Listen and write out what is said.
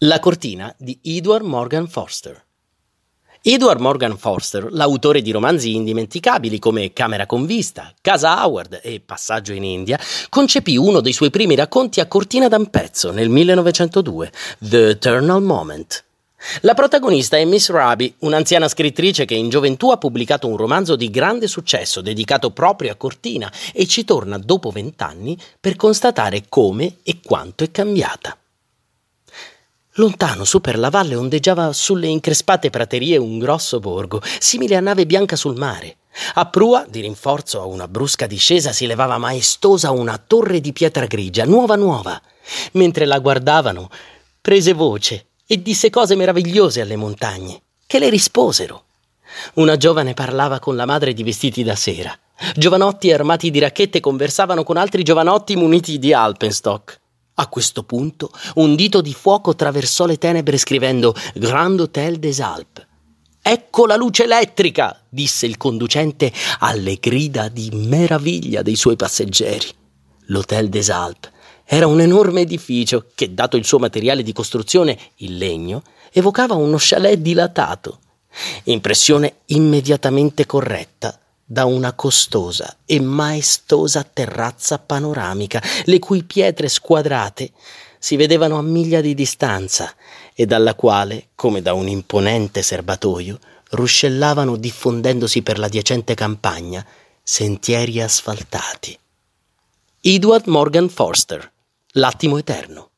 La cortina di Edward Morgan Forster. Edward Morgan Forster, l'autore di romanzi indimenticabili come Camera con vista, Casa Howard e Passaggio in India, concepì uno dei suoi primi racconti a cortina da un pezzo nel 1902, The Eternal Moment. La protagonista è Miss Raby, un'anziana scrittrice che in gioventù ha pubblicato un romanzo di grande successo dedicato proprio a Cortina e ci torna dopo vent'anni per constatare come e quanto è cambiata. Lontano su per la valle ondeggiava sulle increspate praterie un grosso borgo, simile a nave bianca sul mare. A prua, di rinforzo a una brusca discesa, si levava maestosa una torre di pietra grigia, nuova nuova. Mentre la guardavano, prese voce e disse cose meravigliose alle montagne, che le risposero. Una giovane parlava con la madre di vestiti da sera. Giovanotti armati di racchette conversavano con altri giovanotti muniti di alpenstock. A questo punto un dito di fuoco attraversò le tenebre scrivendo Grand Hotel des Alpes. Ecco la luce elettrica, disse il conducente alle grida di meraviglia dei suoi passeggeri. L'Hotel des Alpes era un enorme edificio che, dato il suo materiale di costruzione, il legno, evocava uno chalet dilatato. Impressione immediatamente corretta da una costosa e maestosa terrazza panoramica, le cui pietre squadrate si vedevano a miglia di distanza e dalla quale, come da un imponente serbatoio, ruscellavano diffondendosi per l'adiacente campagna sentieri asfaltati. Edward Morgan Forster, L'attimo eterno.